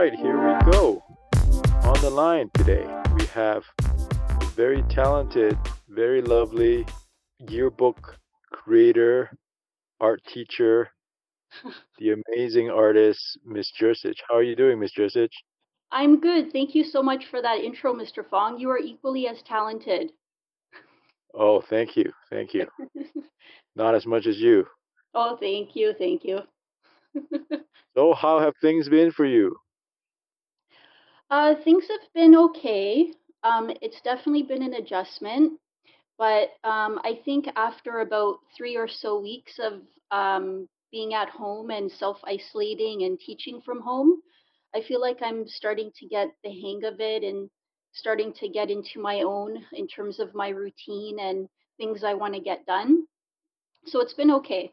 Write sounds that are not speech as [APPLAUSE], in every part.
right, here we go. On the line today, we have a very talented, very lovely yearbook creator, art teacher, [LAUGHS] the amazing artist, Miss Jersich. How are you doing, Miss Jersich? I'm good. Thank you so much for that intro, Mr. Fong. You are equally as talented. Oh, thank you. Thank you. [LAUGHS] Not as much as you. oh, thank you. Thank you. [LAUGHS] So, how have things been for you? Uh, things have been okay. Um, it's definitely been an adjustment, but um, I think after about three or so weeks of um, being at home and self isolating and teaching from home, I feel like I'm starting to get the hang of it and starting to get into my own in terms of my routine and things I want to get done. So it's been okay.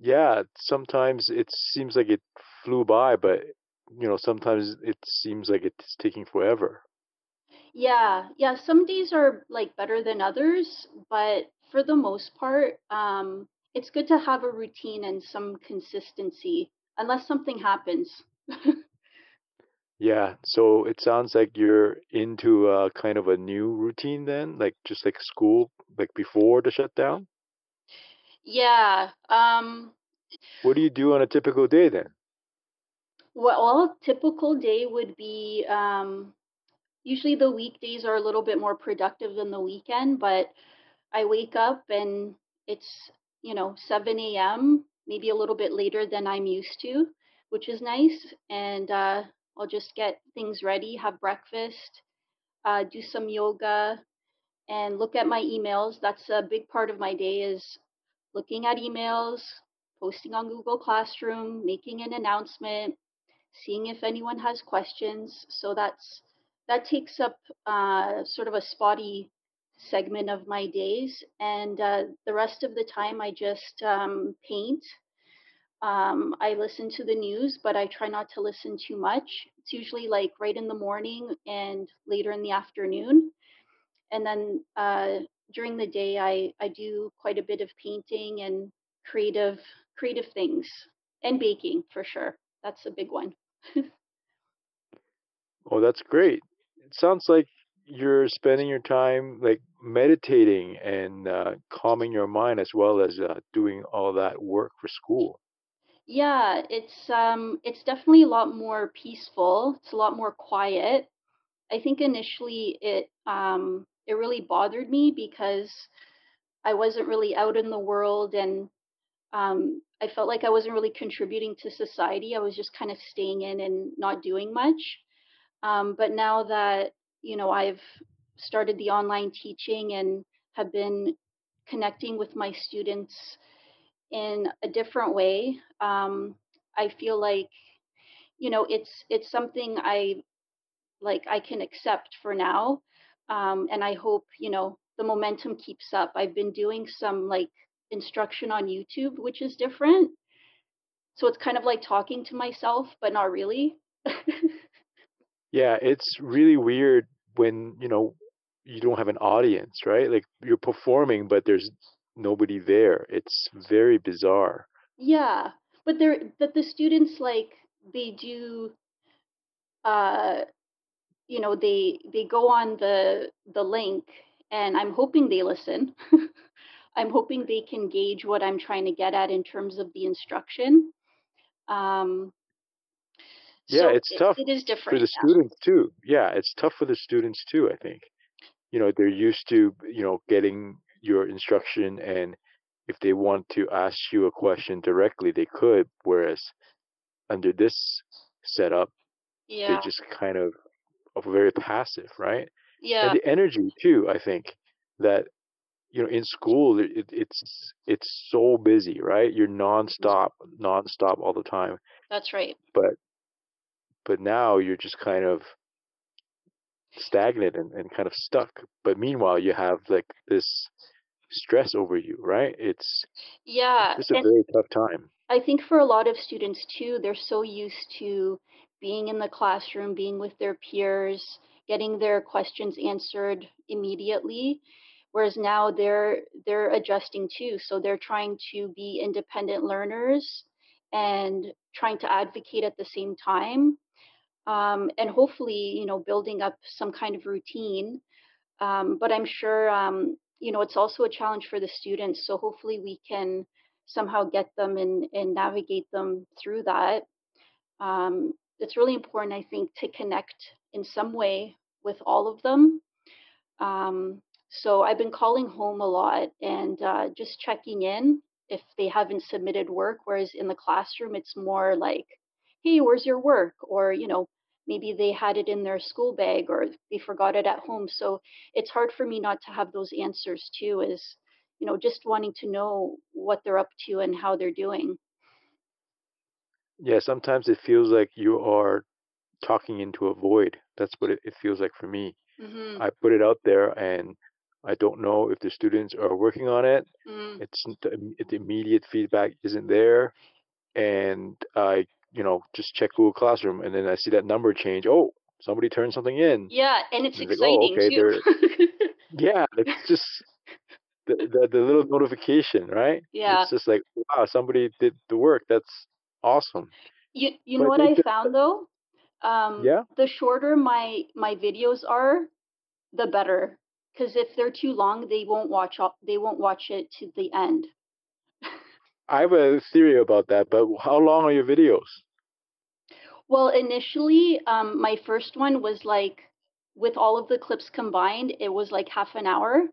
Yeah, sometimes it seems like it flew by, but you know, sometimes it seems like it's taking forever. Yeah, yeah, some days are like better than others, but for the most part, um, it's good to have a routine and some consistency, unless something happens. [LAUGHS] Yeah, so it sounds like you're into uh, kind of a new routine then, like just like school, like before the shutdown. Yeah, um, What do you do on a typical day then? Well, typical day would be um, usually the weekdays are a little bit more productive than the weekend, but I wake up and it's, you know, 7 a.m., maybe a little bit later than I'm used to, which is nice. And uh, I'll just get things ready, have breakfast, uh, do some yoga, and look at my emails. That's a big part of my day is looking at emails, posting on Google Classroom, making an announcement, seeing if anyone has questions. So that's that takes up uh, sort of a spotty segment of my days, and uh, the rest of the time I just um, paint. Um, I listen to the news, but I try not to listen too much. It's usually like right in the morning and later in the afternoon and then uh, during the day I, I do quite a bit of painting and creative creative things and baking for sure that's a big one Oh, that's great. It sounds like you're spending your time like meditating and uh, calming your mind as well as uh, doing all that work for school. yeah it's um it's definitely a lot more peaceful it's a lot more quiet i think initially it um it really bothered me because i wasn't really out in the world and um i felt like i wasn't really contributing to society i was just kind of staying in and not doing much Um, but now that, you know, I've started the online teaching and have been connecting with my students in a different way, um, I feel like, you know, it's it's something I like I can accept for now. Um, and I hope, you know, the momentum keeps up. I've been doing some like instruction on YouTube, which is different. So it's kind of like talking to myself, but not really. Yeah, it's really weird when, you know, you don't have an audience, right? Like you're performing, but there's nobody there. It's very bizarre. Yeah, but they're but the students like they do uh you know they they go on the the link and I'm hoping they listen. [LAUGHS] I'm hoping they can gauge what I'm trying to get at in terms of the instruction. Um Yeah, so it's it, tough it is different for the students too. Yeah, it's tough for the students too, I think. You know, they're used to, you know, getting your instruction and if they want to ask you a question directly, they could, whereas under this setup, they Yeah. just kind of are very passive, right? Yeah, And Yeah. the energy too, I think that, you know, in school it, it- it's it's so busy, right? You're nonstop, nonstop all the time. That's right. But but now you're just kind of stagnant and, and kind of stuck. But meanwhile, you have like this stress over you, right? It's Yeah. just a And very tough time. I think for a lot of students too, they're so used to being in the classroom, being with their peers, getting their questions answered immediately, whereas now they're they're adjusting too. So they're trying to be independent learners and trying to advocate at the same time. Um, and hopefully, you know, building up some kind of routine. Um, but I'm sure, um, you know, it's also a challenge for the students. So hopefully we can somehow get them and, and navigate them through that. Um, it's really important, I think, to connect in some way with all of them. Um, so I've been calling home a lot and uh, just checking in if they haven't submitted work. Whereas in the classroom, it's more like, hey, where's your work? Or, you know, maybe they had it in their school bag or they forgot it at home. So it's hard for me not to have those answers too, is, you know, just wanting to know what they're up to and how they're doing. Yeah, sometimes it feels like you are talking into a void. That's what it, it feels like for me. hmm I put it out there and I don't know if the students are working on it. mm It's the, immediate feedback isn't there. And I, you know, just check Google Classroom and then I see that number change. Oh, somebody turned something in. Yeah, and it's And it's like, oh, exciting okay, too. [LAUGHS] yeah, it's just the, the, the little notification, right? yeah. It's just like, wow, somebody did the work. That's awesome. You you But know what I found though? Um, yeah, the shorter my my videos are, the better. Because if they're too long, they won't watch all, they won't watch it to the end. I have a theory about that, but how long are your videos? Well, initially, um, my first one was like, with all of the clips combined, it was like half an hour.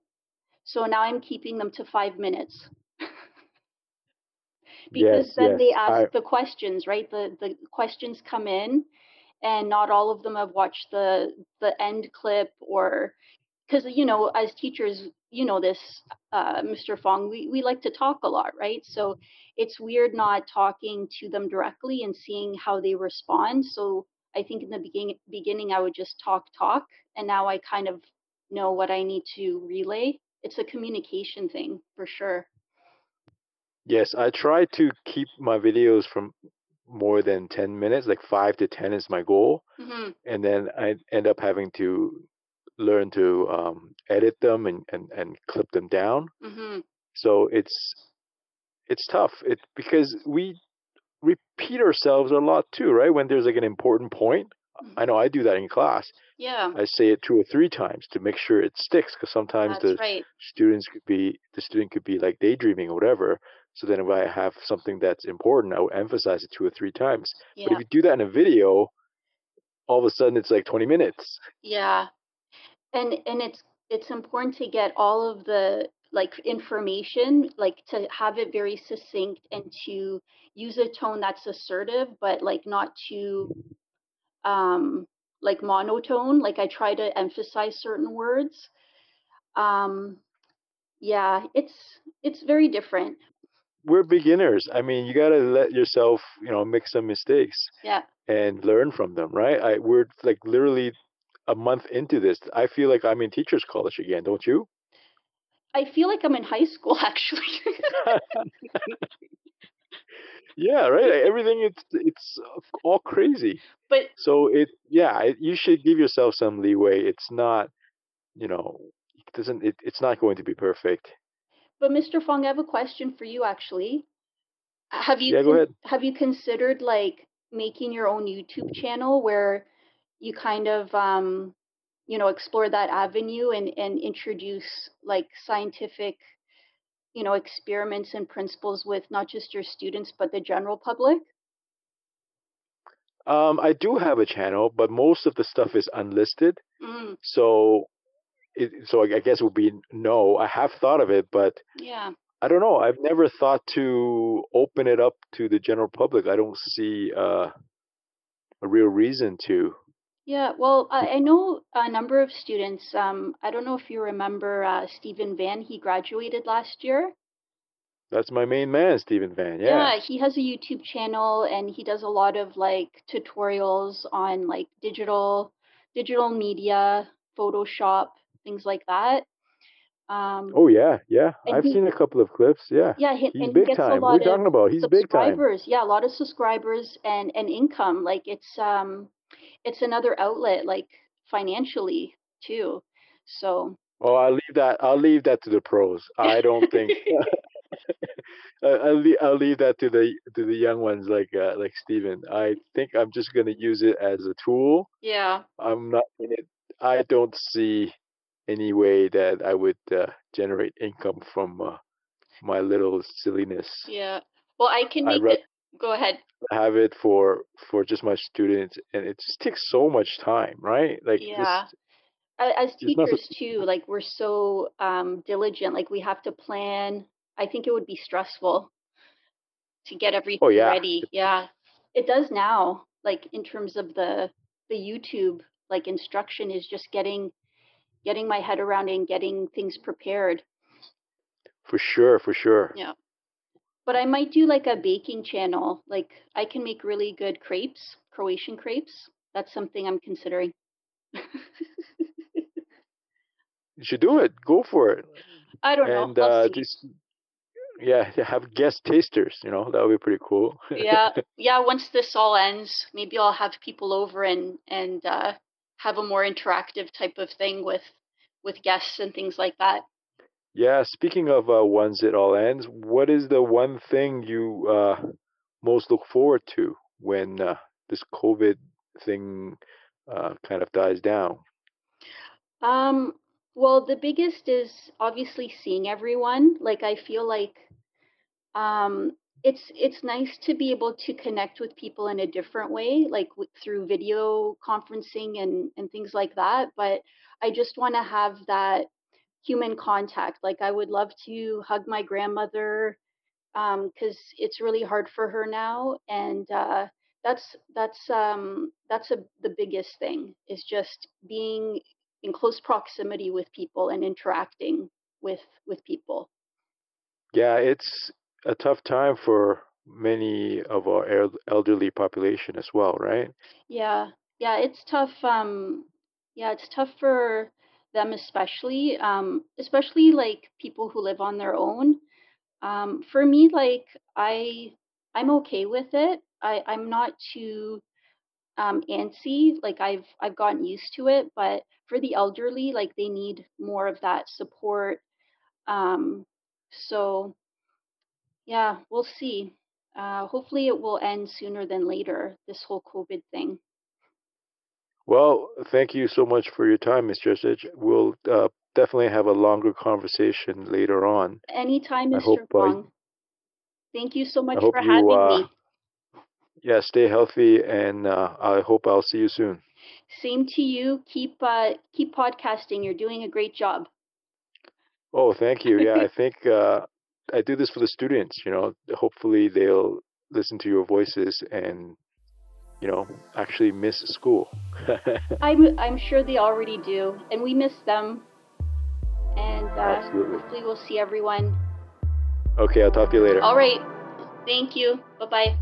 So now I'm keeping them to five minutes [LAUGHS] because Yes, then yes. they I ask the questions, right? The the questions come in, and not all of them have watched the the end clip or because you know as teachers you know this uh, mr fong we, we like to talk a lot right? So it's weird not talking to them directly and seeing how they respond. So i think in the beginning beginning i would just talk talk and now i kind of know what i need to relay. It's a communication thing for sure. Yes, I try to keep my videos from more than 10 minutes, like 5 to 10 is my goal, mhm and then I end up having to learn to um, edit them and, and, and clip them down. mhm So it's it's tough. It because we repeat ourselves a lot too, right? When there's like an important point, mhm. I know I do that in class. yeah I say it two or three times to make sure it sticks because sometimes that's the right students could be the student could be like daydreaming or whatever. So then if I have something that's important, I will emphasize it two or three times. But if you do that in a video, all of a sudden it's like 20 minutes. yeah and and it's it's important to get all of the like information like to have it very succinct and to use a tone that's assertive but like not too um like monotone like i try to emphasize certain words um yeah it's it's very different We're beginners. I mean, you got to let yourself, you know, make some mistakes yeah and learn from them, right? I we're like literally a month into this. I feel like I'm in teachers college again, don't you? i feel like i'm in high school [LAUGHS] actually [LAUGHS] Yeah, right. [LAUGHS] Everything it's it's uh, all crazy. but So it yeah, it, you should give yourself some leeway. It's not, you know, it doesn't it, it's not going to be perfect. but mr fong i have a question for you actually have you Yeah, con- have you considered like making your own youtube channel where you kind of um you know explore that avenue and and introduce like scientific you know experiments and principles with not just your students but the general public Um, I do have a channel, but most of the stuff is unlisted. mm, So it, so I guess it would be no. I have thought of it, but yeah I don't know. I've never thought to open it up to the general public. I don't see uh, a real reason to. Yeah well i, I know a number of students um i don't know if you remember uh, stephen van he graduated last year That's my main man, Stephen Van. Yeah. Yeah, he has a YouTube channel and he does a lot of like tutorials on like digital digital media, Photoshop, things like that. Um, Oh yeah, yeah. and I've he, seen a couple of clips. Yeah. yeah, he, He's and he big gets a time. What are lot you of talking about? He's big time. subscribers. Yeah, a lot of subscribers and and income. Like it's um, it's another outlet like financially too. So Oh, I'll leave that. I'll leave that to the pros. I don't think. [LAUGHS] [LAUGHS] I'll, leave, I'll leave that to the to the young ones like uh, like Steven. I think I'm just gonna use it as a tool. Yeah. I'm not in it. I don't see any way that I would uh, generate income from uh, my little silliness. Yeah. Well, I can make it. Go ahead. Have it for for just my students, and it just takes so much time, right? Like yeah. This, as teachers too, like we're so um, diligent. Like we have to plan. I think it would be stressful to get everything oh, yeah. ready. Yeah, it does now. Like in terms of the the YouTube like instruction is just getting getting my head around and getting things prepared. For sure, for sure. Yeah. But I might do like a baking channel. Like I can make really good crepes, Croatian crepes. That's something I'm considering. [LAUGHS] You should do it. Go for it. I don't and, know. uh, just yeah, have guest tasters. You know that would be pretty cool. yeah, [LAUGHS] yeah. Once this all ends, maybe I'll have people over and and uh, have a more interactive type of thing with with guests and things like that. Yeah. Speaking of uh, once it all ends, what is the one thing you uh, most look forward to when uh, this COVID thing uh, kind of dies down? Um, well, the biggest is obviously seeing everyone. Like I feel like um, it's it's nice to be able to connect with people in a different way, like w- through video conferencing and and things like that. But I just want to have that human contact. Like I would love to hug my grandmother because um, it's really hard for her now, and uh, that's that's um, that's a, the biggest thing is just being in close proximity with people and interacting with with people. Yeah, it's a tough time for many of our elderly population as well, right? Yeah, yeah, it's tough. Um, yeah, it's tough for them especially, um, especially like people who live on their own. Um, for me, like I, I'm okay with it. I, I'm not too um, antsy. Like I've I've gotten used to it, but for the elderly, like they need more of that support. Um, so yeah, we'll see. Uh, hopefully, it will end sooner than later. This whole COVID thing. Well, thank you so much for your time, Ms. Jesic. We'll uh, definitely have a longer conversation later on. Anytime, Mr. Hope. Uh, thank you so much for having uh, me yeah, stay healthy, and uh, I hope I'll see you soon. Same to you. Keep uh, keep podcasting. You're doing a great job. Oh, thank you. Yeah, I [LAUGHS] think uh, I do this for the students. You know, hopefully they'll listen to your voices and you know actually miss school. [LAUGHS] I'm I'm sure they already do, and we miss them. And uh, Absolutely. hopefully we'll see everyone. Okay, I'll talk to you later. All right. Thank you. Bye bye.